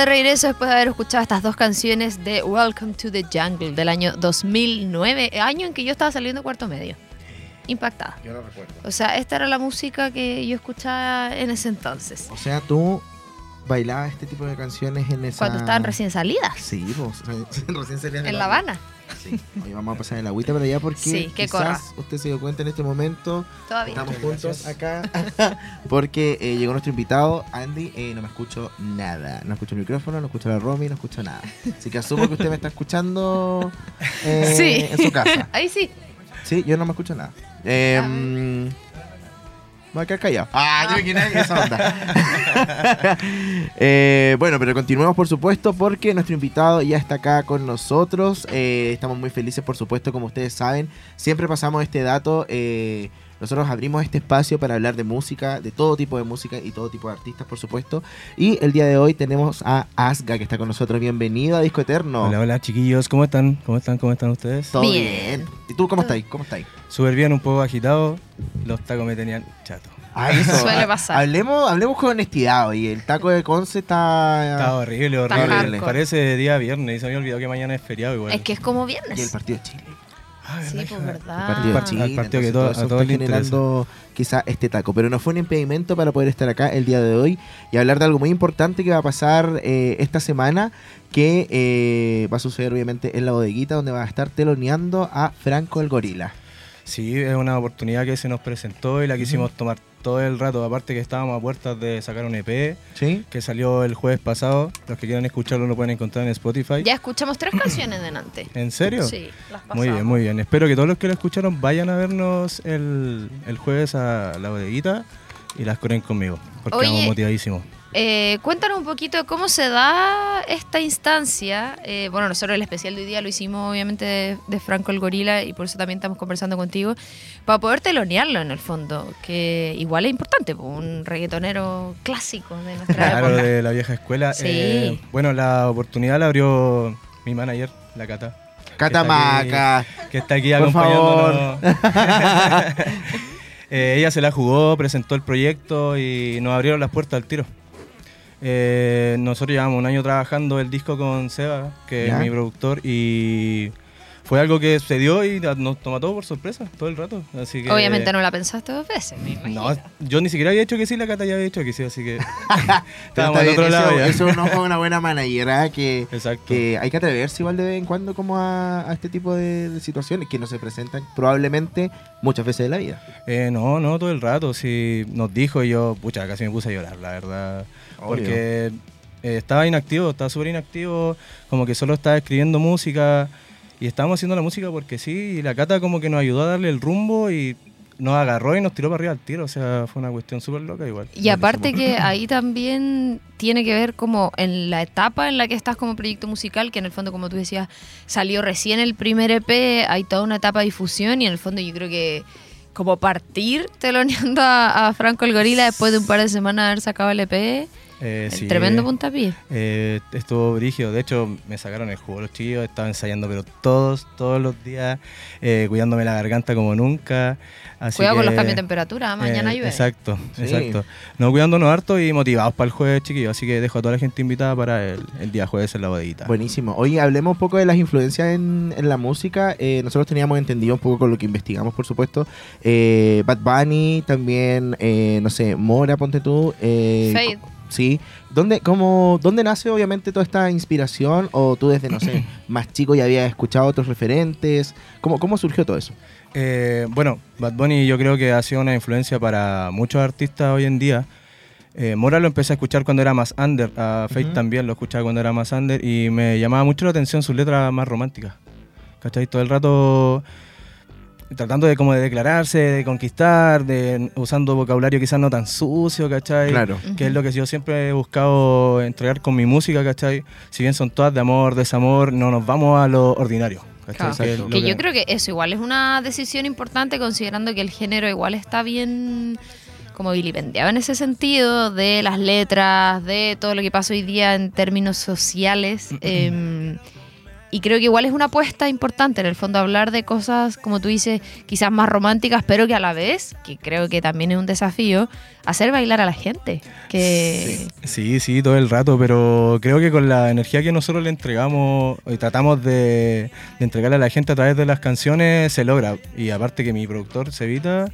de regreso después de haber escuchado estas dos canciones de Welcome to the Jungle del año 2009, año en que yo estaba saliendo cuarto medio. Impactada. Yo no recuerdo. O sea, esta era la música que yo escuchaba en ese entonces. O sea, tú bailabas este tipo de canciones en esa... Cuando estaban recién salidas. Sí, recién de En La Habana. Sí. Hoy vamos a pasar el agüita para allá porque Sí, que quizás corra. usted se dio cuenta en este momento. Todavía. Estamos juntos acá porque eh, llegó nuestro invitado, Andy. eh, no me escucho nada. No escucho el micrófono, no escucho la Romy, no escucho nada. Así que asumo que usted me está escuchando eh, Sí. en su casa. Ahí sí. Sí, yo no me escucho nada. Eh, mm, voy a quedar callado. Ah, yo que nadie esa onda. Eh, bueno, pero continuemos por supuesto porque nuestro invitado ya está acá con nosotros. Eh, estamos muy felices, por supuesto, como ustedes saben. Siempre pasamos este dato. eh, nosotros abrimos este espacio para hablar de música, de todo tipo de música y todo tipo de artistas, por supuesto. Y el día de hoy tenemos a Asga que está con nosotros. Bienvenido a Disco Eterno. Hola, hola chiquillos, ¿cómo están? ¿Cómo están? ¿Cómo están ustedes? Todo Bien. bien. ¿Y tú cómo estás? ¿Cómo estás? Súper bien, un poco agitado. Los tacos me tenían chato. Ay, eso. Suele Ha- pasar. Hablemos, hablemos con honestidad hoy. El taco de Conce está. Está horrible, Está horrible. hardcore. Parece día viernes y se me olvidó que mañana es feriado igual. Es que es como Y el viernes. partido de Chile. Ah, Sí, pues verdad. partido Al partido que todo- a todos está les interesa. generando quizá este taco. Pero no fue un impedimento para poder estar acá el día de hoy y hablar de algo muy importante que va a pasar eh, esta semana. Que eh, va a suceder obviamente en la bodeguita donde va a estar teloneando a Franco el Gorila. Sí, es una oportunidad que se nos presentó y la quisimos tomar todo el rato. Aparte que estábamos a puertas de sacar un EP ¿Sí? que salió el jueves pasado. Los que quieran escucharlo lo pueden encontrar en Spotify. Ya escuchamos tres canciones delante. ¿En serio? Sí, las pasamos. Muy bien, muy bien. Espero que todos los que lo escucharon vayan a vernos el, el jueves a la bodeguita. y las corren conmigo, porque Oye, vamos motivadísimos. Eh, cuéntanos un poquito cómo se da esta instancia. Eh, bueno, nosotros el especial de hoy día lo hicimos obviamente de, de Franco el Gorila y por eso también estamos conversando contigo, para poder telonearlo en el fondo, que igual es importante, po, un reggaetonero clásico de nuestra Claro, época. de la vieja escuela. Sí. Eh, bueno, la oportunidad la abrió mi manager, la Cata. Catamaca. Que está aquí Por acompañándonos. Eh, ella se la jugó, presentó el proyecto y nos abrieron las puertas al tiro. Eh, nosotros llevamos un año trabajando el disco con Seba, que Ya. es mi productor, y fue algo que se dio y nos tomó todo por sorpresa todo el rato. Así que, Obviamente no la pensaste dos veces, me imagino. No, yo ni siquiera había dicho que sí, la Cata ya había dicho que sí, así que estábamos está al otro lado eso, ya. eso no fue una buena manera que, que hay que atreverse igual de vez en cuando como a, a este tipo de, de situaciones que no se presentan probablemente muchas veces en la vida. Eh, no, no, todo el rato. Sí, nos dijo y yo, pucha, casi me puse a llorar, la verdad. Obvio. Porque eh, estaba inactivo, estaba súper inactivo, como que solo estaba escribiendo música y estábamos haciendo la música porque sí, y la Cata como que nos ayudó a darle el rumbo y nos agarró y nos tiró para arriba al tiro, o sea, fue una cuestión súper loca igual. Y aparte que ahí también tiene que ver como en la etapa en la que estás como proyecto musical, que en el fondo, como tú decías, salió recién el primer EP, hay toda una etapa de difusión y en el fondo yo creo que como partir teloneando a, a Franco el Gorila después de un par de semanas de haber sacado el EP, Eh, el sí, tremendo puntapié. eh, estuvo brígido, de hecho me sacaron el jugo los chiquillos, estaba ensayando pero todos, todos los días, eh, cuidándome la garganta como nunca. Así Cuidado con los cambios de temperatura, mañana Eh, llueve. Exacto, Sí. exacto. No cuidándonos harto y motivados para el jueves, chiquillos. Así que dejo a toda la gente invitada para el, el día jueves en la bodeguita. Buenísimo. Oye, hablemos un poco de las influencias en, en la música. Eh, nosotros teníamos entendido un poco con lo que investigamos, por supuesto. Eh, Bad Bunny, también, eh, no sé, Mora, ponte tú. Eh, Fade. Sí. ¿Dónde, cómo, ¿Dónde nace obviamente toda esta inspiración? ¿O tú desde, no sé, más chico ya habías escuchado otros referentes? ¿Cómo, cómo surgió todo eso? Eh, bueno, Bad Bunny yo creo que ha sido una influencia para muchos artistas hoy en día. Eh, Mora lo empecé a escuchar cuando era más under, a Ujú. también lo escuchaba cuando era más under y me llamaba mucho la atención sus letras más románticas. ¿Cachai? Todo el rato tratando de como de declararse, de conquistar, de usando vocabulario quizás no tan sucio, ¿cachai? Claro. que es lo que yo siempre he buscado entregar con mi música, ¿cachai? Si bien son todas de amor, desamor, no nos vamos a lo ordinario, ¿cachai? Claro. Que es lo Que yo creo que eso igual es una decisión importante considerando que el género igual está bien como vilipendiado en ese sentido de las letras, de todo lo que pasa hoy día en términos sociales. eh, y creo que igual es una apuesta importante en el fondo hablar de cosas, como tú dices, quizás más románticas, pero que a la vez, que creo que también es un desafío, hacer bailar a la gente. Sí, sí, todo el rato, pero creo que con la energía que nosotros le entregamos y tratamos de, de entregarle a la gente a través de las canciones, se logra. Y aparte que mi productor, Cevita,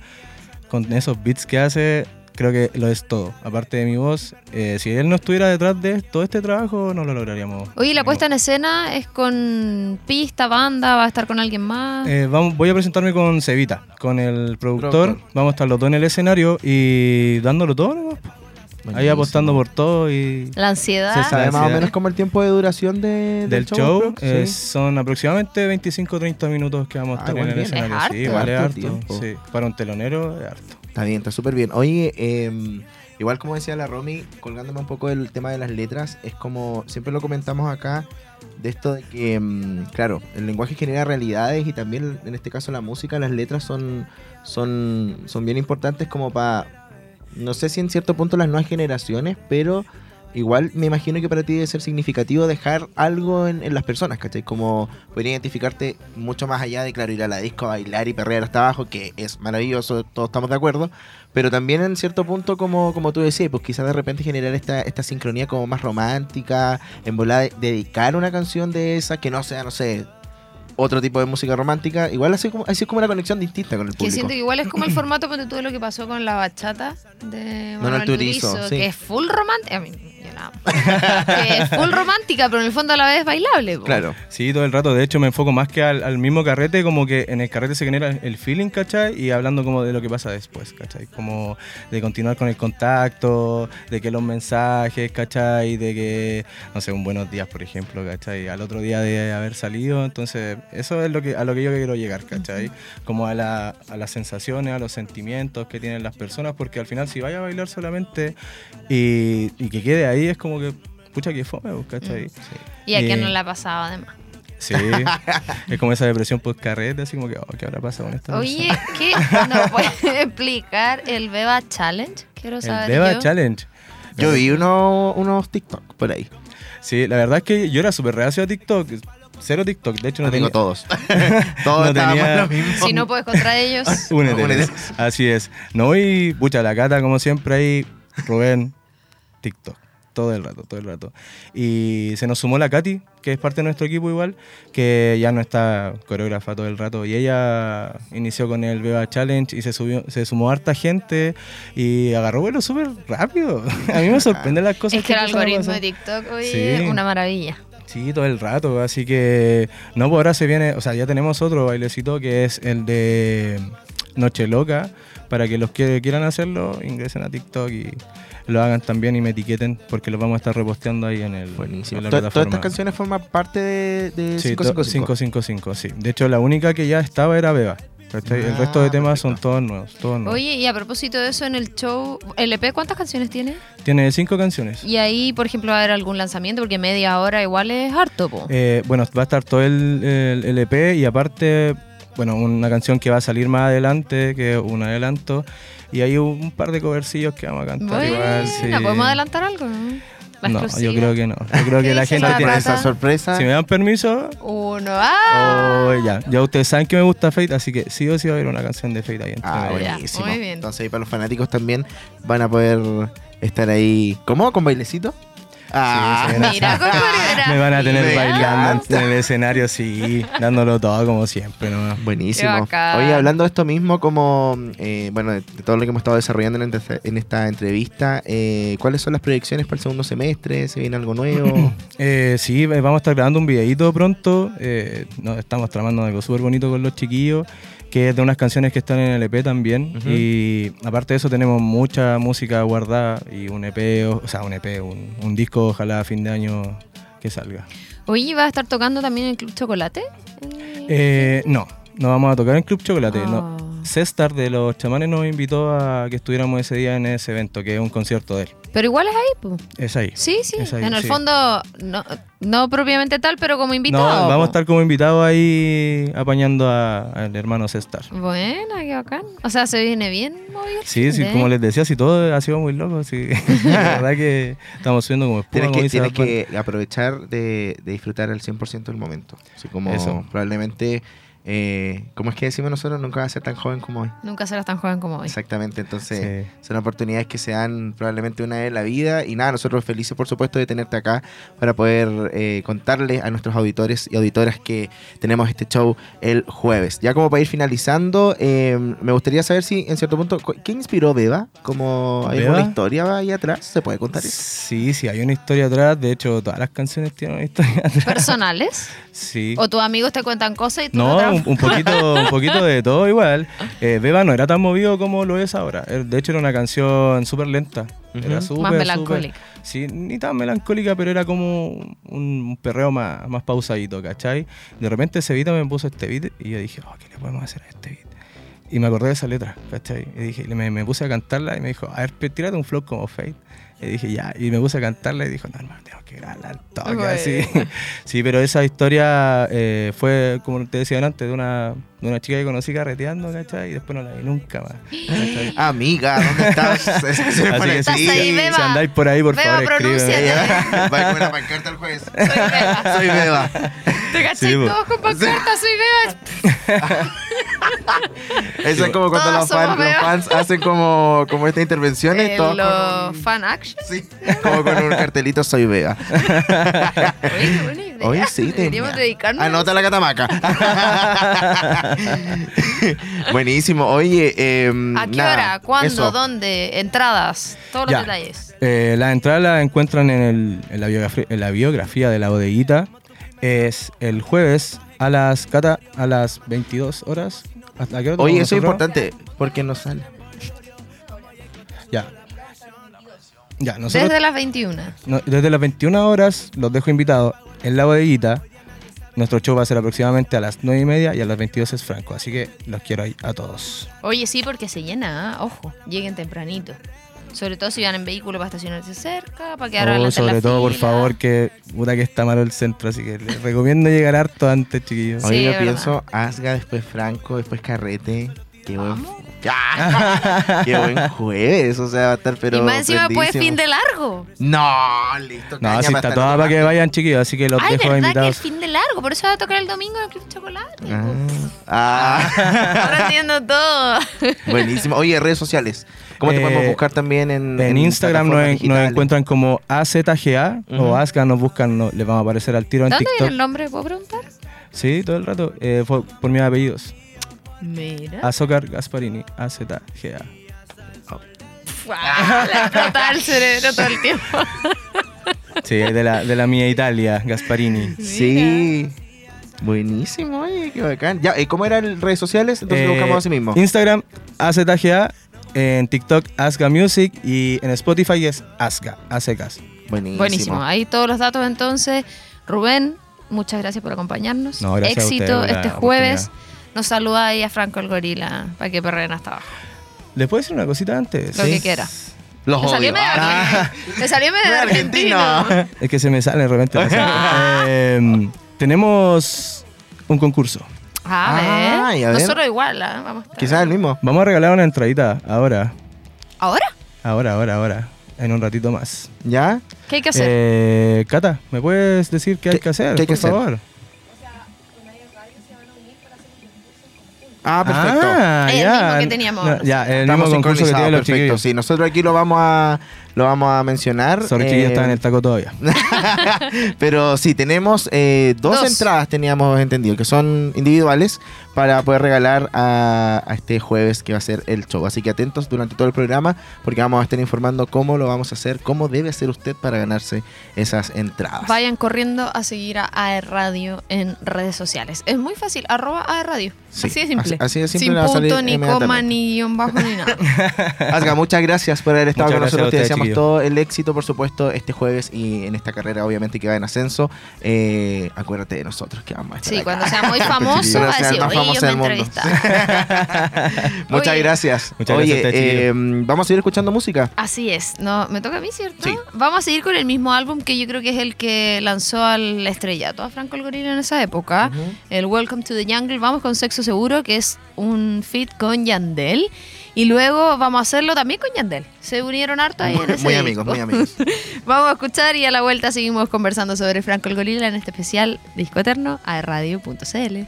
con esos beats que hace, creo que lo es todo. Aparte de mi voz, eh, si él no estuviera detrás de todo este trabajo, no lo lograríamos. Oye, la puesta en escena es con pista, banda, va a estar con alguien más. Eh, vamos, voy a presentarme con Cevita, con el productor. Productor. Vamos a estar los dos en el escenario y dándolo todo, po. Ahí apostando por todo y La ansiedad. Se ¿Sabes más o menos como el tiempo de duración de, del show. eh, Sí. son aproximadamente 25-30 minutos que vamos a Ah, estar en el escenario. Es sí, vale Harto harto. Sí, para un telonero es harto. Está bien, está súper bien. Oye, eh, igual como decía la Romy, colgándome un poco del tema de las letras, es como siempre lo comentamos acá, de esto de que, mm, claro, el lenguaje genera realidades y también en este caso la música, las letras son, son, son bien importantes como para, no sé si en cierto punto las nuevas generaciones, pero igual me imagino que para ti debe ser significativo dejar algo en, en las personas, ¿cachai? Como poder identificarte mucho más allá de, claro, ir a la disco, bailar y perrear hasta abajo, que es maravilloso, todos estamos de acuerdo, pero también en cierto punto, como, como tú decías, pues quizás de repente generar esta, esta sincronía como más romántica, en volar de- dedicar una canción de esa que no sea, no sé, otro tipo de música romántica, igual así como, así es como una conexión distinta con el Que público. siento que igual es como el formato de lo que pasó con la bachata de Manuel Manuel Turizo, Turizo, sí. que es full romántica. A mí, yo la buena. que es full romántica, pero en el fondo a la vez bailable. po. Claro. Sí, todo el rato. De hecho, me enfoco más que al, al mismo carrete, como que en el carrete se genera el feeling, ¿cachai? Y hablando como de lo que pasa después, ¿cachai? Como de continuar con el contacto, de que los mensajes, ¿cachai? De que, no sé, un buenos días, por ejemplo, ¿cachai? Al otro día de haber salido. Entonces, eso es lo que, a lo que yo quiero llegar, ¿cachai? Como a, la- a las sensaciones, a los sentimientos que tienen las personas, porque al final, si vaya a bailar solamente y, y que quede ahí, es como que, pucha, que fome, pues, ¿cachai? Y a quién Eh, no le ha pasado además. Sí, es como esa depresión post carrete, así como que, oh, ¿qué habrá pasado con esta Oye, persona? ¿qué nos puede explicar el Beba Challenge? Quiero el saber. Beba yo. Challenge. Yo vi uno- unos TikTok por ahí. Sí, la verdad es que yo era súper reacio a TikTok. Cero TikTok, de hecho no No tengo tenía. todos. todos No tenía- lo mismo. Si no puedes contra ellos. Únete. Únete. Así es. No, y pucha, la cata, como siempre, ahí, Rubén, TikTok. Todo el rato, todo el rato. Y se nos sumó la Katy, que es parte de nuestro equipo igual, que ya no está coreógrafa todo el rato. Y ella inició con el Beba Challenge y se subió, se sumó harta gente y agarró vuelo súper rápido. A mí me sorprenden las cosas Es que el empiezan a algoritmo de TikTok hoy Sí. es una maravilla. Sí, todo el rato, así que no, pues ahora se viene, o sea, ya tenemos otro bailecito que es el de Noche Loca, para que los que quieran hacerlo ingresen a TikTok y lo hagan también y me etiqueten porque los vamos a estar reposteando ahí en el Buenísimo. en la To- Todas plataforma. estas canciones forman parte de, de Sí, to- 555. 555, sí. De hecho, la única que ya estaba era Beba. ¿cachai? el Ah, resto de temas son perfecto. todos nuevos, todos nuevos. Oye, y a propósito de eso, en el show, ¿el EP cuántas canciones tiene? Tiene cinco canciones. Y ahí, por ejemplo, va a haber algún lanzamiento, porque media hora igual es harto, po. Eh, bueno, va a estar todo el, el LP y aparte, bueno, una canción que va a salir más adelante, que es un adelanto. Y hay un, par de covercillos que vamos a cantar igual. sí. ¿podemos adelantar algo? No, La No, yo creo que no. Yo creo ¿Qué que la gente la tiene? Esa sorpresa. Si me dan permiso, Uno. ¡Ah! oh, ya. Ya ustedes saben que me gusta Fate, así que sí o sí va a haber una canción de Fate ahí entre Ah, buenísimo. muy bien. Entonces ahí para los fanáticos también van a poder estar ahí. ¿Cómo? ¿Con bailecito? Ah, sí, Mira, con. Me van a tener bailando en el escenario, sí, dándolo todo como siempre, ¿no? Buenísimo. Oye, hablando de esto mismo, como, eh, bueno, de, todo lo que hemos estado desarrollando en, esta- en esta entrevista, eh, ¿cuáles son las proyecciones para el segundo semestre? ¿Se viene algo nuevo? Eh, sí, eh, vamos a estar grabando un videíto pronto. eh, nos estamos tramando algo súper bonito con los chiquillos, que es de unas canciones que están en el EP también. Y aparte de eso, tenemos mucha música guardada y un EP, o, o sea, un EP, un, un disco, ojalá a fin de año que salga. Oye, ¿vas a estar tocando también en el Club Chocolate? Eh, no, no vamos a tocar en Club Chocolate. Ah. No. César de los chamanes nos invitó a que estuviéramos ese día en ese evento, que es un concierto de él. Pero igual es ahí, pues. Es ahí. Sí, sí. Ahí, en el sí. fondo, no, no propiamente tal, pero como invitado. No, vamos a po. estar como invitados ahí apañando a- al hermano César. Buena, qué bacán. O sea, se viene bien movido. el Sí, sí, como les decía, si todo ha sido muy loco, sí. La verdad que estamos subiendo como espuma, Tienes que, tienes que aprovechar de, de disfrutar al 100% del momento. Así como Eso. probablemente, eh, como es que decimos nosotros, nunca va a ser tan joven como hoy. Nunca serás tan joven como hoy. Exactamente, entonces Sí. son oportunidades que se dan probablemente una vez en la vida y nada, nosotros felices por supuesto de tenerte acá para poder eh, contarle a nuestros auditores y auditoras que tenemos este show el jueves. Ya como para ir finalizando, eh, me gustaría saber si en cierto punto, ¿qué inspiró Beba? Como hay ¿Beba? una historia ahí atrás, ¿se puede contar eso? Sí, sí, hay una historia atrás. De hecho, todas las canciones tienen una historia atrás. ¿Personales? Sí. ¿O tus amigos te cuentan cosas y tú No, no un, un poquito, un poquito de todo igual. Eh, Beba no era tan movido como lo es ahora. Eh, De hecho, era una canción súper lenta. Era Ujú. súper, Más melancólica. Sí, ni tan melancólica, pero era como un, un perreo más, más pausadito, ¿cachai? De repente ese beat me puso este beat y yo dije, oh, ¿qué le podemos hacer a este beat? Y me acordé de esa letra, ¿cachai? Y dije, me, me puse a cantarla y me dijo, a ver, tírate un flow como Fate. Y dije, ya. Y me puse a cantarla y dijo, no, hermano, tengo que grabarla al toque, así. Sí, pero esa historia eh, fue, como te decía antes, de una, de una chica que conocí carreteando, ¿cachai? Y después no la vi nunca más. ¿cachai? Amiga, ¿dónde estás? Se- se me Así que. Estás sí, ahí, si Beba. andáis por ahí, por Beba, favor, escríbeme. pronúnciate. Va con una pancarta el jueves. Soy Beba. Soy Beba. ¿Te cachai Sí, todos con pancarta? Soy Beba. Eso es como cuando los, fan- los fans hacen como, como estas intervenciones, Eh, todos los un- fan action. Sí, como con un cartelito soy vega. Oye, qué buena idea. Oye, sí, Deberíamos dedicarnos. Anota la catamaca. Buenísimo. Oye, eh, ¿A qué nada, hora? ¿Cuándo? eso. ¿Dónde? ¿Entradas? Todos los detalles. Eh, las entradas las encuentran en, el- en la biografía, en la biografía de la bodeguita. Es el jueves a las cata, a las 22 horas. ¿Hasta qué hora Oye, eso es importante porque no sale. Ya. Ya, nosotros Desde las 21. no- desde las 21 horas los dejo invitados en la bodeguita. Nuestro show va a ser aproximadamente a las 9 y media y a las 22 es franco. Así que los quiero ahí a todos. Oye, sí, porque se llena, ¿ah? ojo, lleguen tempranito. Sobre todo si van en vehículo para estacionarse cerca, para quedar Oh, adelante en la sobre todo, por fila. favor, que puta que está malo el centro. Así que les recomiendo llegar harto antes, chiquillos. Sí, Oye, yo verdad. pienso Asga, después Franco, después Carrete. Qué buen. ¡Ah! Qué buen jueves, o sea, va a estar pero y más encima después prendidísimo. fin de largo. No, listo. No, caña si está toda para que vayan, chiquillos. Así que los Ay, dejo verdad que es fin de largo, por eso va a tocar el domingo en el Club Chocolate. Ah, Ahora entiendo todo. buenísimo. Oye, redes sociales. ¿Cómo te Eh, podemos buscar también en, En Instagram nos, nos encuentran como AZGA Ujú. o ASGA, nos buscan, no, les vamos a aparecer al tiro en ¿Dónde viene TikTok. el nombre? ¿Puedo preguntar? Sí, todo el rato. Eh, fue por mis apellidos. Mira. Azócar Gasparini, AZGA. El cerebro todo el tiempo. Sí, de la, de la mía Italia, Gasparini. Sí. Buenísimo, oye, qué bacán. Ya, ¿y cómo eran redes sociales? Entonces lo Eh, buscamos así mismo. Instagram, AZGA. En TikTok, ASGA Music. Y en Spotify es ASGA, ASECAS. Buenísimo. Buenísimo. Ahí todos los datos entonces. Rubén, muchas gracias por acompañarnos. No, gracias a Éxito este jueves. Nos saluda ahí a Franco el Gorila para que perren hasta abajo. ¿Les puedo decir una cosita antes? Lo que quiera. Los Me salió odio. medio, Ah. me salió medio Muy argentino. argentino. Es que se me sale de repente. la sangre. Eh, tenemos un concurso. A Ah, ver. y a ver. Nosotros igual, ¿ah? vamos. Quizás el mismo. Vamos a regalar una entradita ahora. ¿Ahora? Ahora, ahora, ahora. En un ratito más. ¿Ya? ¿Qué hay que hacer? Eh, Cata, ¿me puedes decir qué hay ¿Qué- que hacer? qué hay que por hacer? favor. Ah, perfecto. Ah, El ya. mismo que teníamos No, ya, el Estamos mismo concurso que sincronizados, tienen los perfecto. chiquillos. Sí, nosotros aquí lo vamos a lo vamos a mencionar. Sorry, eh, chiquillos, están en el taco todavía. Pero sí, tenemos eh, dos, Dos. entradas, teníamos entendido, que son individuales para poder regalar a, a este jueves que va a ser el show. Así que atentos durante todo el programa porque vamos a estar informando cómo lo vamos a hacer, cómo debe hacer usted para ganarse esas entradas. Vayan corriendo a seguir a AR Radio en redes sociales. Es muy fácil, arroba AR Radio. Sí, Así de simple. así- así de simple Sin punto, ni coma, ni guion bajo, ni nada. Asga, muchas gracias por haber estado Muchas con nosotros. Te ustedes, deseamos todo el éxito, por supuesto, este jueves y en esta carrera, obviamente, que va en ascenso. Eh, acuérdate de nosotros que vamos a estar Sí, acá. cuando sea muy famoso, va a decir, famoso del mundo". Muchas Oye. gracias. Muchas Oye, gracias eh, vamos a seguir escuchando música. Así es, no, me toca a mí, ¿cierto? Sí. Vamos a seguir con el mismo álbum que yo creo que es el que lanzó al estrellato a Franco el Gorila en esa época, el Welcome to the Jungle. Vamos con Sexo Seguro, que es un fit con Yandel. Y luego vamos a hacerlo también con Yandel. Se unieron harto ahí en ese Muy disco. amigos, muy amigos. Vamos a escuchar y a la vuelta seguimos conversando sobre Franco el Gorila en este especial Disco Eterno a radio.cl.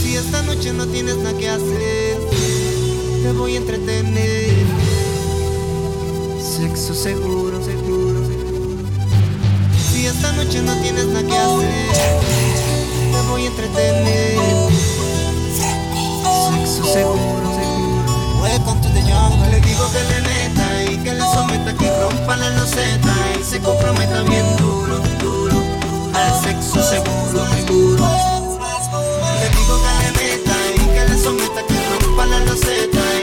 Si esta noche no tienes nada que hacer, te voy a entretener. Sexo seguro, seguro, seguro. Si esta noche no tienes nada que hacer, te voy a. Sexo seguro, seguro. Welcome to the jungle. Le digo que le meta y que le someta, que rompa la loseta y se comprometa bien duro, duro. Al sexo seguro, seguro. Le digo que le meta y que le someta, que rompa la loseta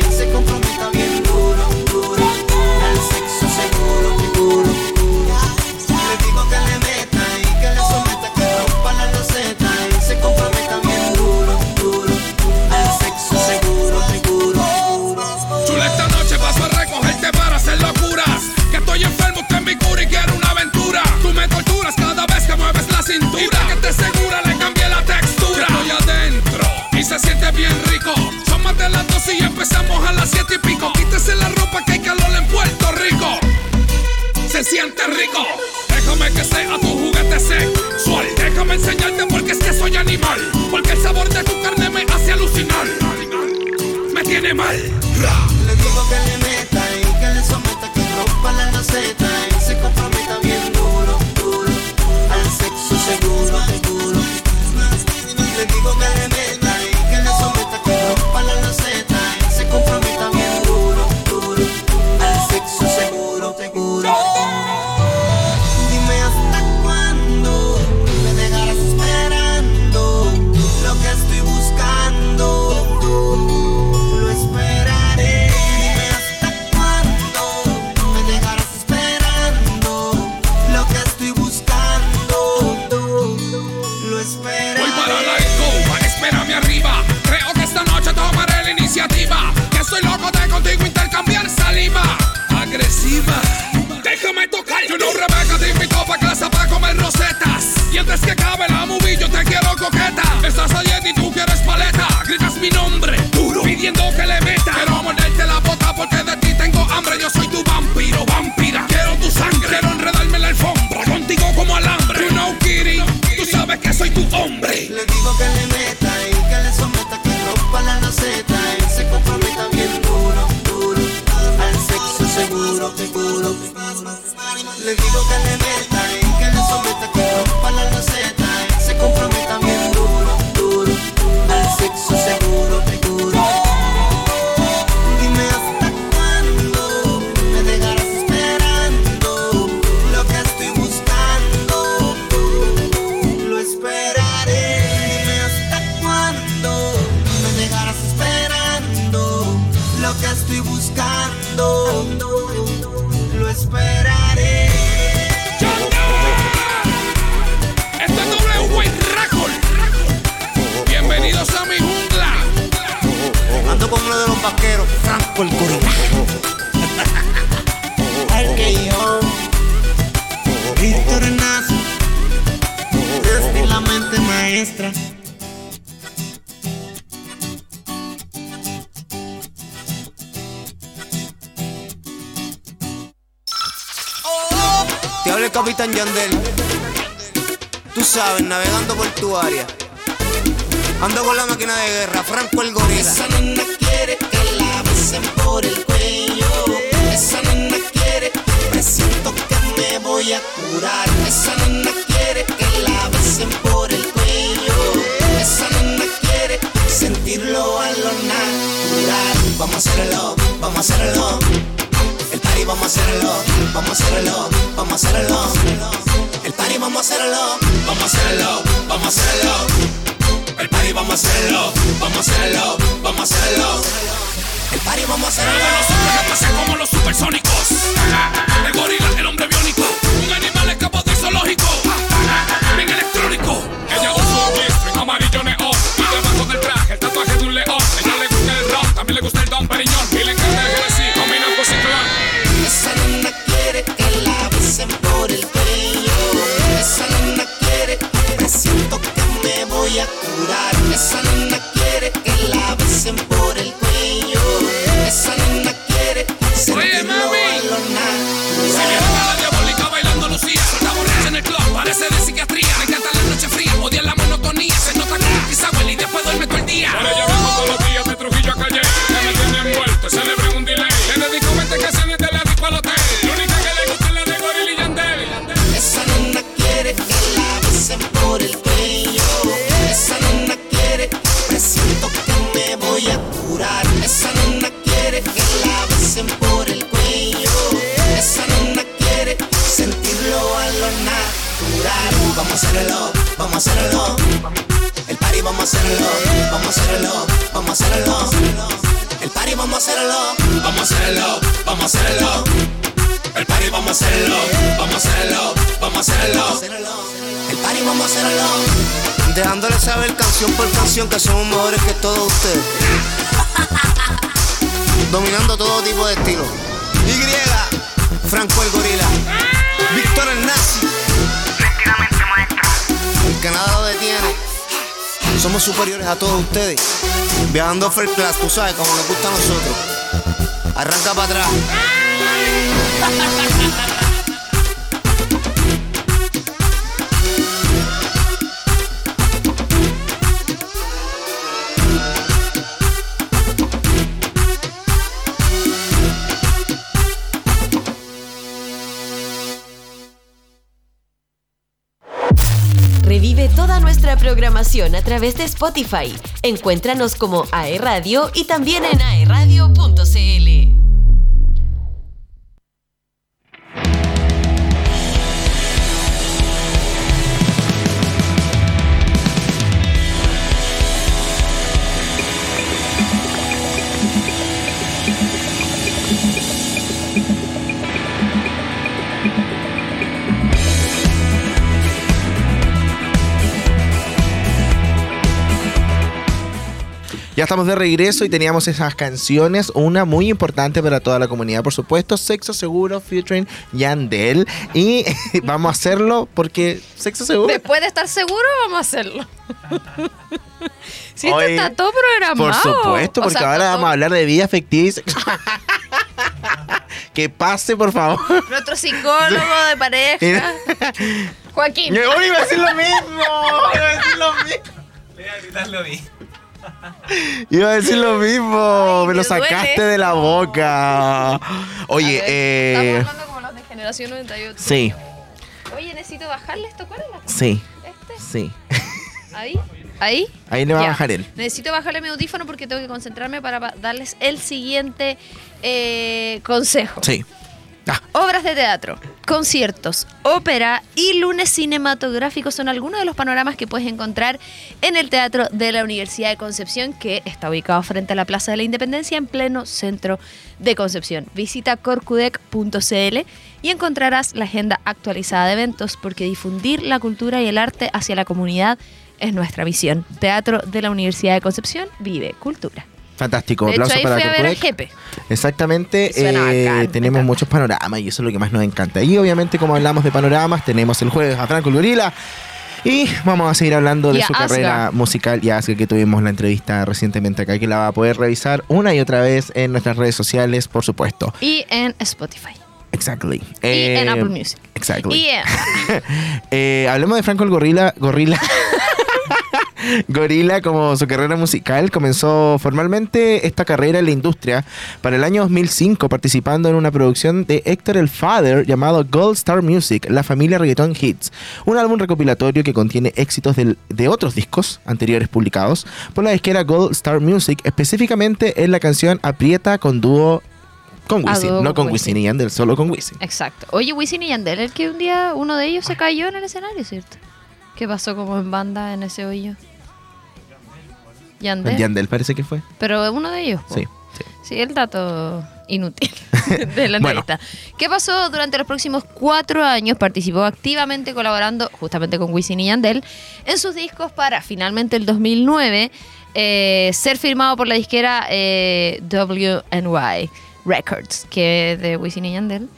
siente bien rico. Son más de las 12 y empezamos a las 7 y pico. Quítese la ropa que hay calor en Puerto Rico. Se siente rico. Déjame que sea tu juguete sexual. Déjame enseñarte porque es que soy animal. Porque el sabor de tu carne me hace alucinar. Me tiene mal. tu área. Ando con la máquina de guerra, Franco el gorila. Esa nena quiere que la besen por el cuello. Esa nena quiere, Me siento que me voy a curar. Esa nena quiere que la besen por el cuello. Esa nena quiere sentirlo a lo natural. Vamos a hacer el hacerlo, vamos a hacerlo. El party vamos a hacer el hacerlo, vamos a hacer el hacerlo, vamos a hacerlo. Vamos a party, vamos a hacerlo. Vamos a hacerlo, vamos a hacerlo. El party, vamos a hacerlo. Vamos a hacerlo, vamos a hacerlo. El party, vamos a hacerlo. Nosotros nos pasa como los supersónicos. El gorila, el hombre biónico. Un animal escapó de zoológico. que somos mejores que todos ustedes. Dominando todo tipo de estilo. Y, Franco el Gorila. Víctor el Nazi. El que nada lo detiene. Somos superiores a todos ustedes. Viajando first class, tú sabes, como nos gusta a nosotros. Arranca para atrás. a través de Spotify. Encuéntranos como AE Radio y también en aeradio.cl. Ya estamos de regreso y teníamos esas canciones, una muy importante para toda la comunidad, por supuesto, Sexo Seguro featuring Yandel. Y vamos a hacerlo porque Sexo Seguro... Después de estar seguro, vamos a hacerlo. Si esto Oye, está todo programado. Por supuesto, O porque sea, ahora todo- vamos a hablar de vida afectiva y sexual. que pase, por favor. Nuestro psicólogo de pareja. Joaquín. Hoy iba a decir lo mismo. Iba a decir lo mismo. Iba a decir lo mismo. Ay, me lo sacaste duele. de la boca. Oye, ver, eh. Estamos hablando como los de generación 98. Sí, Oye, necesito bajarle esto. ¿Cuál es la sí, Este. sí. Ahí. Ahí. Ahí le va a bajar él. Necesito bajarle mi audífono porque tengo que concentrarme para pa- darles el siguiente eh, consejo. Sí. Ah, Obras de teatro, conciertos, ópera y lunes cinematográficos son algunos de los panoramas que puedes encontrar en el Teatro de la Universidad de Concepción, que está ubicado frente a la Plaza de la Independencia en pleno centro de Concepción. Visita corcudec.cl y encontrarás la agenda actualizada de eventos, porque difundir la cultura y el arte hacia la comunidad es nuestra visión. Teatro de la Universidad de Concepción vive cultura. Fantástico. De hecho, Aplauso ahí para fui a ver al jefe. Exactamente, Suena eh, bacán, tenemos muchos panoramas y eso es lo que más nos encanta. Y obviamente, como hablamos de panoramas, tenemos el jueves a Franco el Gorila. Y vamos a seguir hablando de su Asga. carrera musical y Asga, que tuvimos la entrevista recientemente acá, que la va a poder revisar una y otra vez en nuestras redes sociales, por supuesto. Y en Spotify. Exactly. Y en Eh, Apple Music. Exactly. Y en... Eh, hablemos de Franco el Gorila. Gorila. Gorila, como su carrera musical, comenzó formalmente esta carrera en la industria para el año 2005, participando en una producción de Héctor el Father llamado Gold Star Music, La Familia Reggaeton Hits, un álbum recopilatorio que contiene éxitos del- de otros discos anteriores publicados por la disquera Gold Star Music, específicamente en la canción Aprieta con dúo con A Wisin, no con con Wisin Wisin. y Yandel, solo con Wisin. Exacto. Oye, Wisin y Yandel, el que un día uno de ellos se cayó en el escenario, ¿cierto? ¿Qué pasó como en banda en ese hoyo? Yandel. Yandel parece que fue. Pero uno de ellos. Sí, sí. Sí, el dato inútil de la Bueno. entrevista. ¿Qué pasó durante los próximos cuatro años? Participó activamente colaborando justamente con Wisin y Yandel en sus discos para finalmente el 2009 eh, ser firmado por la disquera eh, WNY Records, que es de Wisin y Yandel,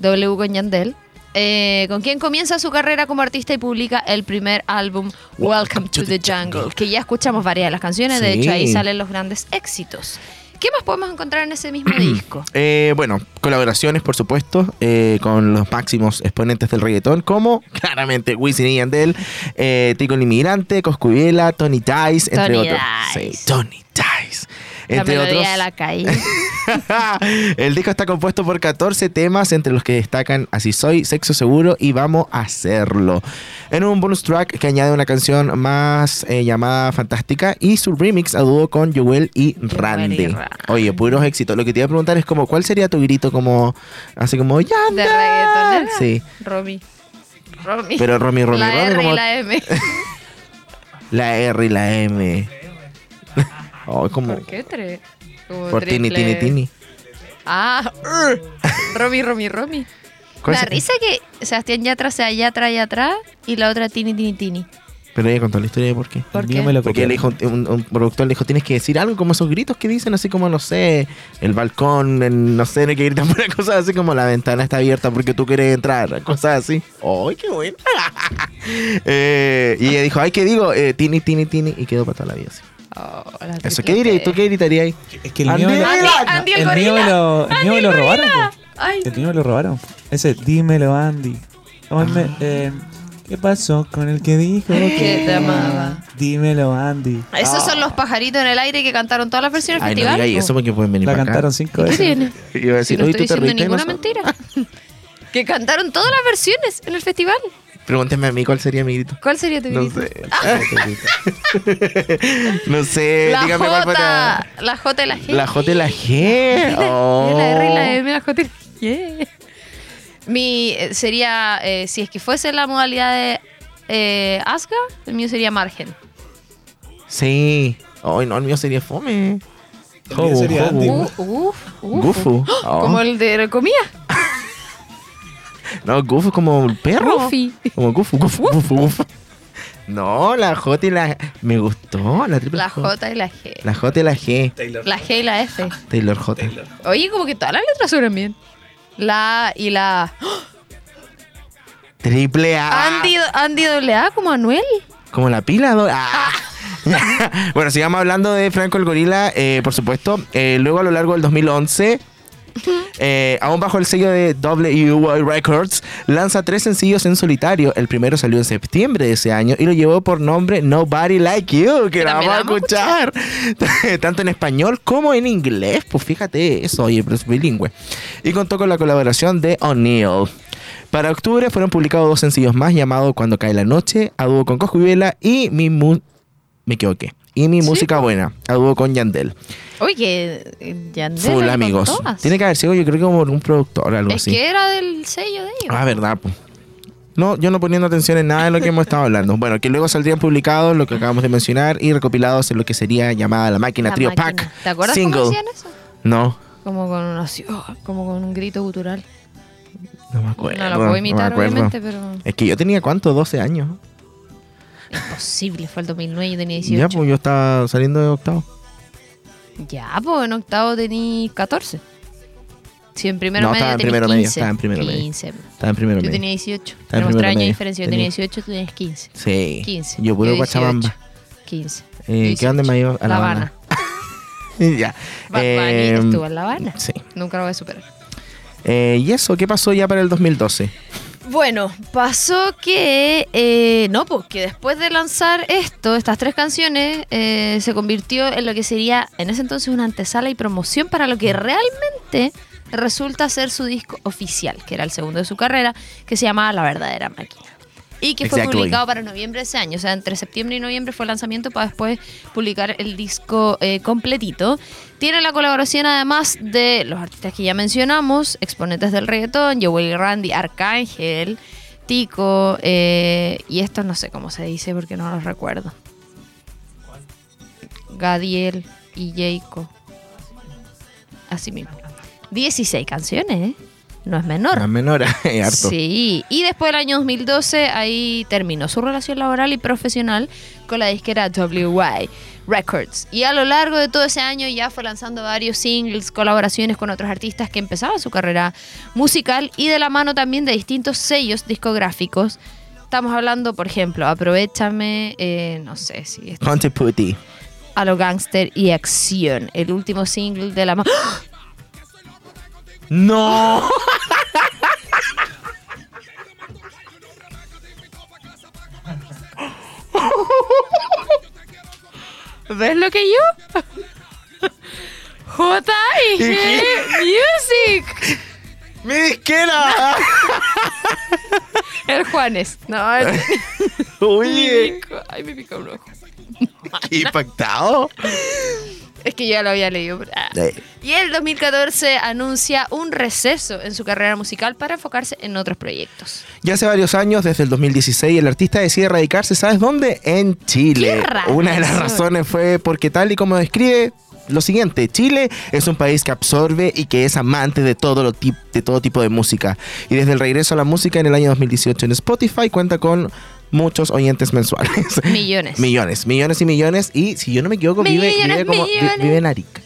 W con Yandel. Eh, con quien comienza su carrera como artista y publica el primer álbum Welcome to the Jungle, que ya escuchamos varias de las canciones, de hecho ahí salen los grandes éxitos. ¿Qué más podemos encontrar en ese mismo disco? Eh, bueno, colaboraciones, por supuesto, eh, con los máximos exponentes del reggaetón, como claramente Wisin y Yandel, eh, Tico el Inmigrante, Coscubiela, Tony Dice, entre Tony otros. Dice. Sí, Tony Dice. La Entre melodía otros. de la calle. El disco está compuesto por 14 temas, entre los que destacan Así Soy, Sexo Seguro y Vamos a Hacerlo. En un bonus track que añade una canción más eh, llamada Fantástica y su remix a dúo con Joel y Randy. Randy. Oye, puros éxitos. Lo que te iba a preguntar es como, ¿cuál sería tu grito como, así como, ya de reggaetonera. Sí, Romy. Romy. pero Romy, Romy, la Romy, R y como la M. la R y la M. Oh, como ¿Por qué tres? Como por Tini, Tini, Tini. Ah. Romy, Romy, Romy. Me ¿Cuál da se- risa que Sebastián Yatra sea Yatra, Yatra y la otra Tini, Tini, Tini. Pero ella contó la historia de por qué. ¿Por qué? me lo Porque dijo, un, un productor le dijo, tienes que decir algo como esos gritos que dicen, así como, no sé, el balcón, el- no sé, no hay que gritar por cosas así como la ventana está abierta porque tú quieres entrar, cosas así. ¡Ay, qué bueno! Eh, y ella dijo, ay, ¿qué digo? Eh, tini, tini, tini, y quedó para toda la vida así. Oh, Eso, ¿qué dirías? ¿Tú qué gritarías ahí? Es que el mío, me lo- Andy, el el mío lo, el mío me lo robaron. El mío me lo robaron. Ese, dímelo, Andy. Óyeme, eh, ¿Qué pasó con el que dijo Que te amaba. Dímelo, Andy. Esos son los pajaritos en el aire que cantaron todas las versiones del Ay, no festival. digáis eso porque pueden venir La para acá. cantaron cinco ¿Qué veces. tiene? Iba a Si decir, no oye, estoy diciendo ninguna mentira. que cantaron todas las versiones en el festival. Pregúnteme a mí cuál sería mi grito. ¿Cuál sería tu No grito? sé. no sé, La dígame cuál J, para. la J y la G. La J y la G. Oh. La R y la M, la J y la G. Mi eh, sería, eh, si es que fuese la modalidad de eh, Asga, el mío sería margen. Sí. Ay, no, el mío sería fome. El mío sería Andy. Uh, uf, uf. Gufu. Oh. Como el de comida. No, es como un perro. Goofy. Como Gufu, Gufu, Gufu. No, la J y la Me gustó, la triple La J y la G. La J y la G. Taylor. La G y la F. Taylor J. Oye, como que todas las letras suenan bien. La A y la A. Triple A. Andy, Andy doble A como Anuel. Como la pila. do- Ah. bueno, sigamos hablando de Franco el Gorila, eh, por supuesto. Eh, luego a lo largo del 2011, eh, aún bajo el sello de WY Records, lanza tres sencillos en solitario. El primero salió en septiembre de ese año y lo llevó por nombre Nobody Like You, que la vamos a escuchar. Tanto en español como en inglés. Pues fíjate eso, oye, pero es bilingüe. Y contó con la colaboración de O'Neill. Para octubre fueron publicados dos sencillos más llamados Cuando cae la noche, a dúo con Coscuyuela y mi mu me equivoqué. Y mi Sí, música buena, a dúo con Yandel. Oye, que Yandel Full amigos. todas. Tiene que haber sido yo creo que como un productor o algo Es así. que era del sello de ellos. Ah, verdad, pues. No, yo no poniendo atención en nada de lo que hemos estado hablando. Bueno, que luego saldrían publicados lo que acabamos de mencionar y recopilados en lo que sería llamada la máquina La Trio máquina. Pack. ¿Te acuerdas Single. cómo hacían eso? No, Como con, una, oh, como con un grito gutural. no me acuerdo. no lo puedo imitar, acuerdo. obviamente, pero Es que yo tenía cuánto, 12 años. Imposible. Fue el 2009 yo tenía 18. Ya, pues yo estaba saliendo de octavo. Ya, pues en octavo tenía 14. Sí, en primero No, medio estaba en primero medio, 15. estaba en primero medio. 15. Estaba en primero Yo medio. tenía 18. Estaba en Tenemos tres años de medio. diferencia. Yo Tenía- tenía 18, tú tenías 15. Sí. 15. Yo puro 18. Guachabamba. 15. Eh, ¿Qué dónde mayor? A La Habana. ya. Bad Eh, estuvo en La Habana. Sí. Nunca lo voy a superar. Eh, ¿Y eso qué pasó ya para el 2012? Bueno, pasó que, eh, no, pues que después de lanzar esto, estas tres canciones, eh, se convirtió en lo que sería en ese entonces una antesala y promoción para lo que realmente resulta ser su disco oficial, que era el segundo de su carrera, que se llamaba La Verdadera Máquina. Y que fue publicado para noviembre de ese año. O sea, entre septiembre y noviembre fue el lanzamiento para después publicar el disco eh, completito. Tiene la colaboración además de los artistas que ya mencionamos, exponentes del reggaetón, Joel Randy, Arcángel, Tico, eh, y estos no sé cómo se dice porque no los recuerdo. Gadiel y Jayco. Así mismo. 16 canciones, ¿eh? No es menor. La menor, es harto. Sí, y después del año 2012 ahí terminó su relación laboral y profesional con la disquera WY Records. Y a lo largo de todo ese año ya fue lanzando varios singles, colaboraciones con otros artistas que empezaban su carrera musical y de la mano también de distintos sellos discográficos. Estamos hablando, por ejemplo, Aprovechame, eh, no sé si es Putti. a lo gangster y acción, el último single de la mano. ¡No! ¿Ves lo que yo? J y G Music. ¡Mi disquera! El Juanes. No, el... Oye, Ay, me picó un ojo. impactado. Es que yo ya lo había leído. pero- ah. Y el 2014 anuncia un receso en su carrera musical para enfocarse en otros proyectos. Ya hace varios años, desde el 2016, el artista decide radicarse, ¿sabes dónde? En Chile. Una de las razones fue porque tal y como describe lo siguiente, Chile es un país que absorbe y que es amante de todo, lo de todo tipo de música. Y desde el regreso a la música en el año 2018 en Spotify cuenta con muchos oyentes mensuales. Millones. millones, millones y millones. Y si yo no me equivoco, vive, Millones, vive, como, vi- millones. vive en Arica.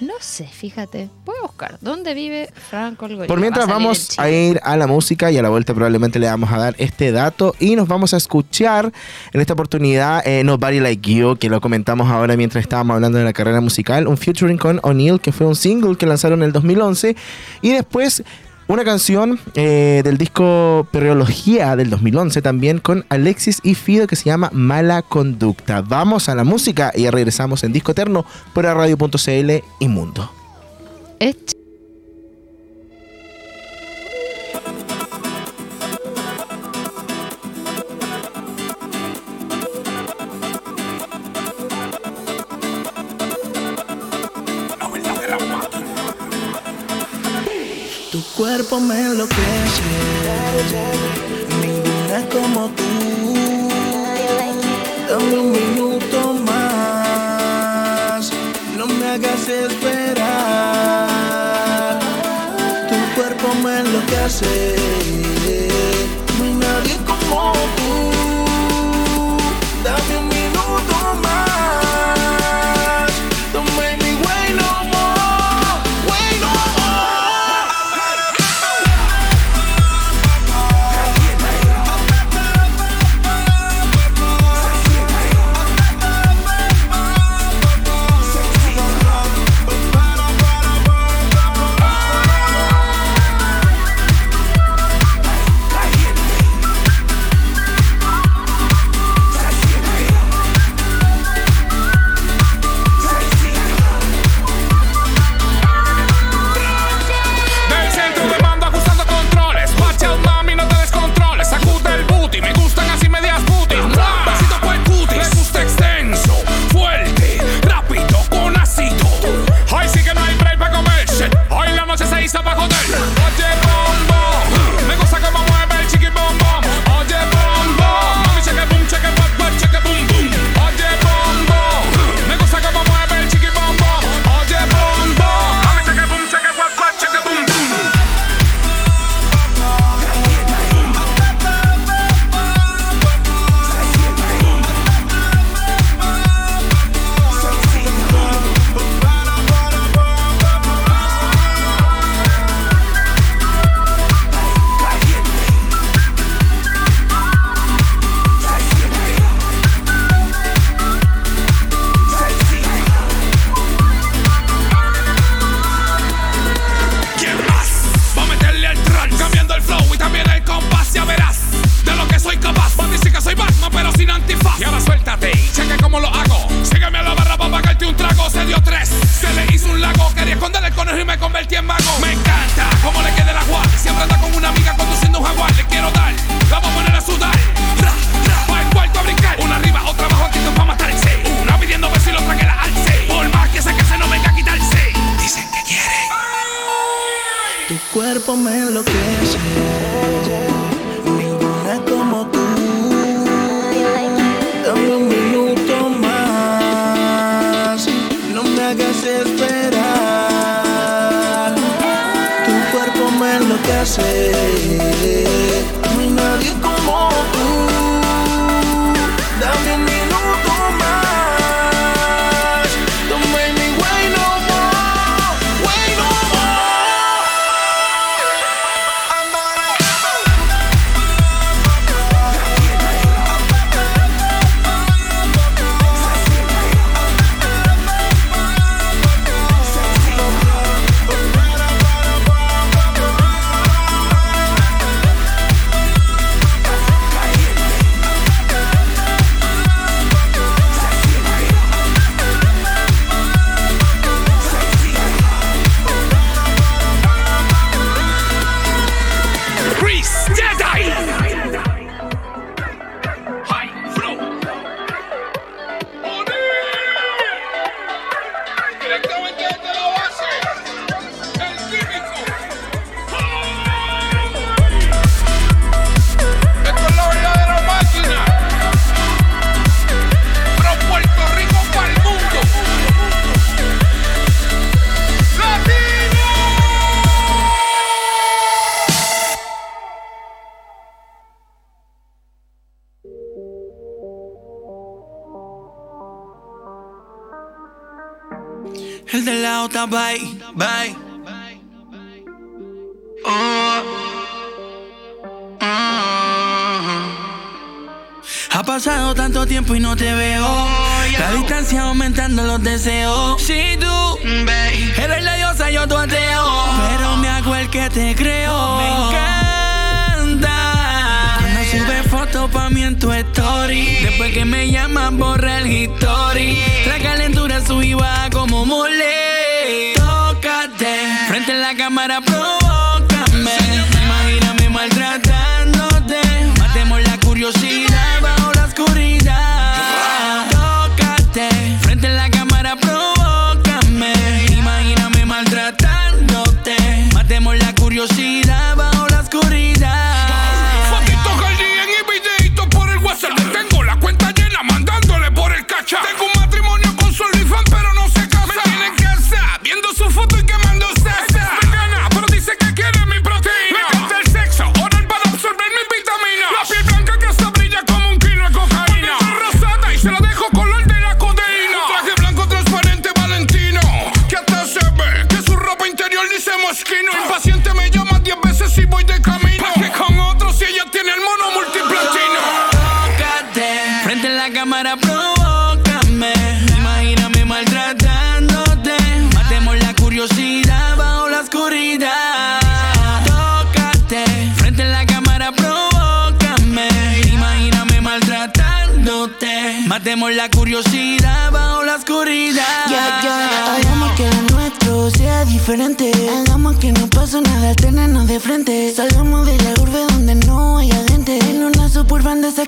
No sé, fíjate. Voy a buscar. ¿Dónde vive Franco el Gorila? Por mientras Va a salir vamos a ir a la música y a la vuelta probablemente le vamos a dar este dato y nos vamos a escuchar en esta oportunidad eh, Nobody Like You, que lo comentamos ahora mientras estábamos hablando de la carrera musical, un featuring con O'Neill, que fue un single que lanzaron en el 2011 y después una canción eh, del disco Perreología del 2011 también con Alexis y Fido que se llama Mala Conducta. Vamos a la música y regresamos en Disco Eterno por radio.cl y Mundo. Tu cuerpo me enloquece, ninguna es como tú. Dame un minuto más, no me hagas esperar. Tu cuerpo me enloquece, no hay nadie como tú. Tiempo y no te veo. La distancia aumentando los deseos. Si tú eres la diosa, yo tu ateo. Pero me hago el que te creo. Me encanta. Cuando subes fotos pa' mí en tu story. Después que me llaman, borra el history. La calentura baja como mole. Tócate. Frente a la cámara, provócame. Imagíname maltratándote. Matemos la curiosidad Matemos la curiosidad bajo la oscuridad. Ya, ya, hagamos que lo nuestro sea diferente. Hagamos que no pase nada tenernos de frente. Salgamos de la urbe donde no haya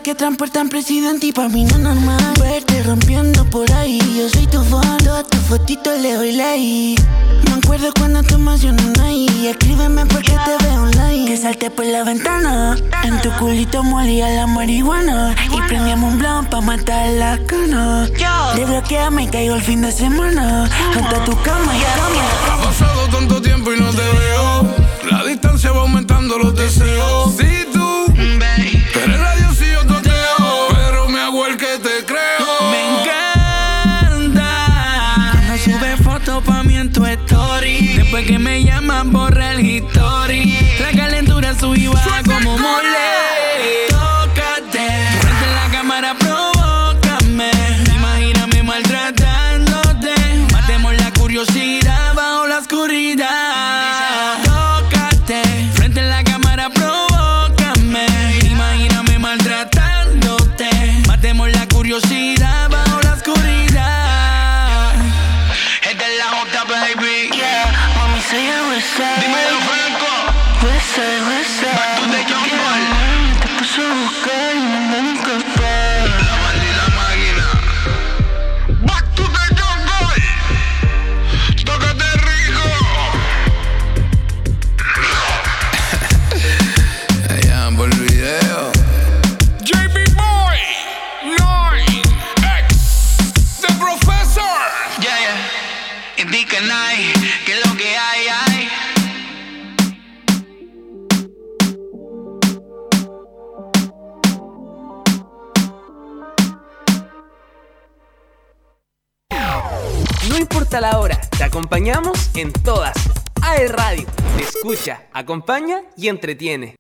que transportan presidente. Y pa' mí no es normal verte rompiendo por ahí. Yo soy tu fan, todas tus fotitos le doy like. Me acuerdo cuando te emocionan ahí. Escríbeme porque te veo online. Que salte por la ventana. En tu culito molía la marihuana. Y prendíamos un blunt pa' matar la cana. Desbloqueame y caigo el fin de semana. Junto a tu cama y Ha pasado tanto tiempo y no te veo. La distancia va aumentando los deseos. Si tú que me llaman borra el history. La calentura y acompañamos en todas. AE Radio, te escucha, acompaña y entretiene.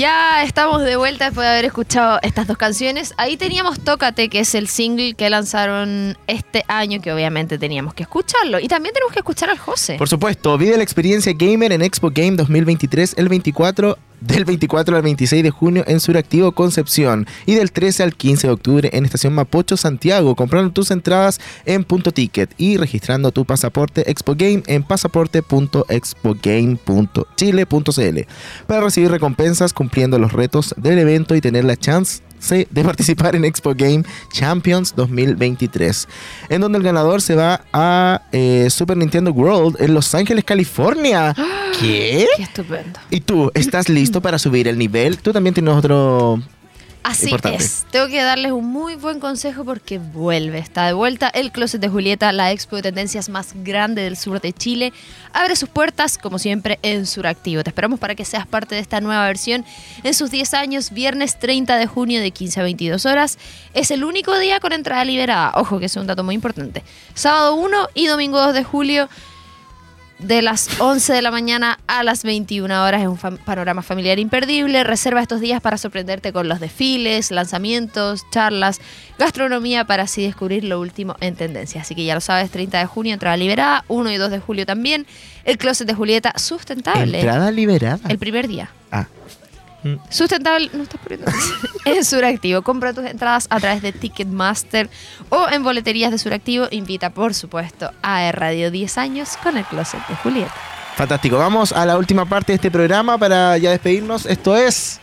Ya estamos de vuelta después de haber escuchado estas dos canciones. Ahí teníamos Tócate, que es el single que lanzaron este año, que obviamente teníamos que escucharlo. Y también tenemos que escuchar al José. Por supuesto, vive la experiencia gamer en Expo Game 2023 el 24 del 24 al 26 de junio en Suractivo Concepción y del 13 al 15 de octubre en Estación Mapocho Santiago, comprando tus entradas en Punto Ticket y registrando tu pasaporte Expo Game en pasaporte.expogame.chile.cl para recibir recompensas cumpliendo los retos del evento y tener la chance de participar en Expo Game Champions 2023, en donde el ganador se va a eh, Super Nintendo World en Los Ángeles, California. ¿Qué? Qué estupendo. ¿Y tú estás listo para subir el nivel? Tú también tienes otro... Así Importante. es. Tengo que darles un muy buen consejo porque vuelve. Está de vuelta el Closet de Julieta, la expo de tendencias más grande del sur de Chile. Abre sus puertas, como siempre, en Suractivo. Te esperamos para que seas parte de esta nueva versión en sus 10 años, viernes 30 de junio de 15 a 22 horas. Es el único día con entrada liberada. Ojo, que es un dato muy importante. Sábado 1 y domingo 2 de julio de las 11 de la mañana a las 21 horas. Es un fam- panorama familiar imperdible. Reserva estos días para sorprenderte con los desfiles, lanzamientos, charlas, gastronomía para así descubrir lo último en tendencia. Así que ya lo sabes, 30 de junio entrada liberada, 1 y 2 de julio también. El closet de Julieta sustentable. Entrada liberada. El primer día. Ah. Mm. Sustentable, no estás poniendo en Suractivo. Compra tus entradas a través de Ticketmaster o en boleterías de Suractivo. Invita, por supuesto, a Radio 10 años con el Closet de Julieta. Fantástico. Vamos a la última parte de este programa para ya despedirnos. Esto es...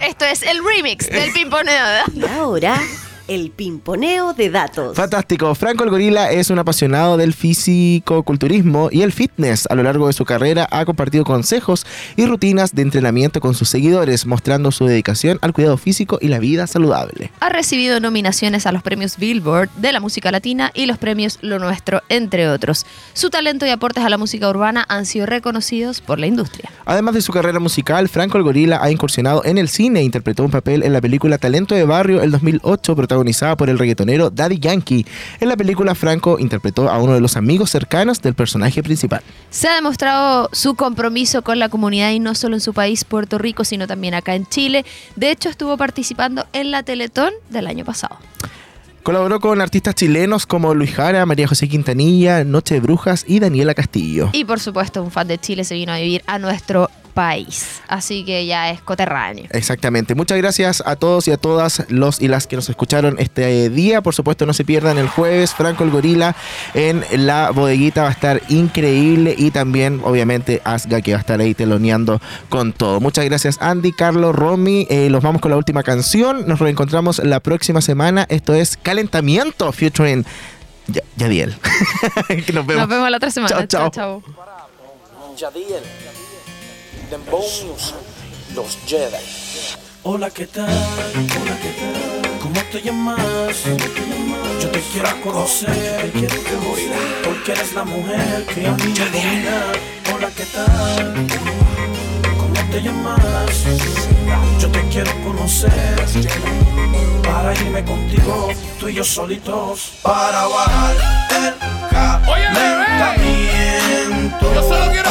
Esto es el remix del Pimponeo. Y ahora, el pimponeo de datos. Fantástico. Franco el Gorila es un apasionado del físico-culturismo y el fitness. A lo largo de su carrera ha compartido consejos y rutinas de entrenamiento con sus seguidores, mostrando su dedicación al cuidado físico y la vida saludable. Ha recibido nominaciones a los premios Billboard de la música latina y los premios Lo Nuestro, entre otros. Su talento y aportes a la música urbana han sido reconocidos por la industria. Además de su carrera musical, Franco el Gorila ha incursionado en el cine e interpretó un papel en la película Talento de Barrio el 2008, protagonizada por el reggaetonero Daddy Yankee. En la película, Franco interpretó a uno de los amigos cercanos del personaje principal. Se ha demostrado su compromiso con la comunidad y no solo en su país, Puerto Rico, sino también acá en Chile. De hecho, estuvo participando en la Teletón del año pasado. Colaboró con artistas chilenos como Luis Jara, María José Quintanilla, Noche de Brujas y Daniela Castillo. Y por supuesto, un fan de Chile se vino a vivir a nuestro país. Así que ya es coterráneo. Exactamente. Muchas gracias a todos y a todas los y las que nos escucharon este día. Por supuesto, no se pierdan el jueves. Franco el Gorila en la bodeguita va a estar increíble. Y también, obviamente, Asga que va a estar ahí teloneando con todo. Muchas gracias, Andy, Carlos, Romy. Eh, los vamos con la última canción. Nos reencontramos la próxima semana. Esto es Calentamiento featuring Ya- Yadiel. Nos vemos. Nos vemos la otra semana. Chao, chao. chao. Yadiel, Dembow Music, los Jedi. Hola, ¿qué tal? Hola, ¿qué tal? ¿Cómo te llamas? Yo te quiero conocer, porque eres la mujer que a mí me domina. Hola, ¿qué tal? ¿Cómo te llamas? Yo te quiero conocer, para irme contigo, tú y yo solitos, para bajar el calentamiento. Yo solo quiero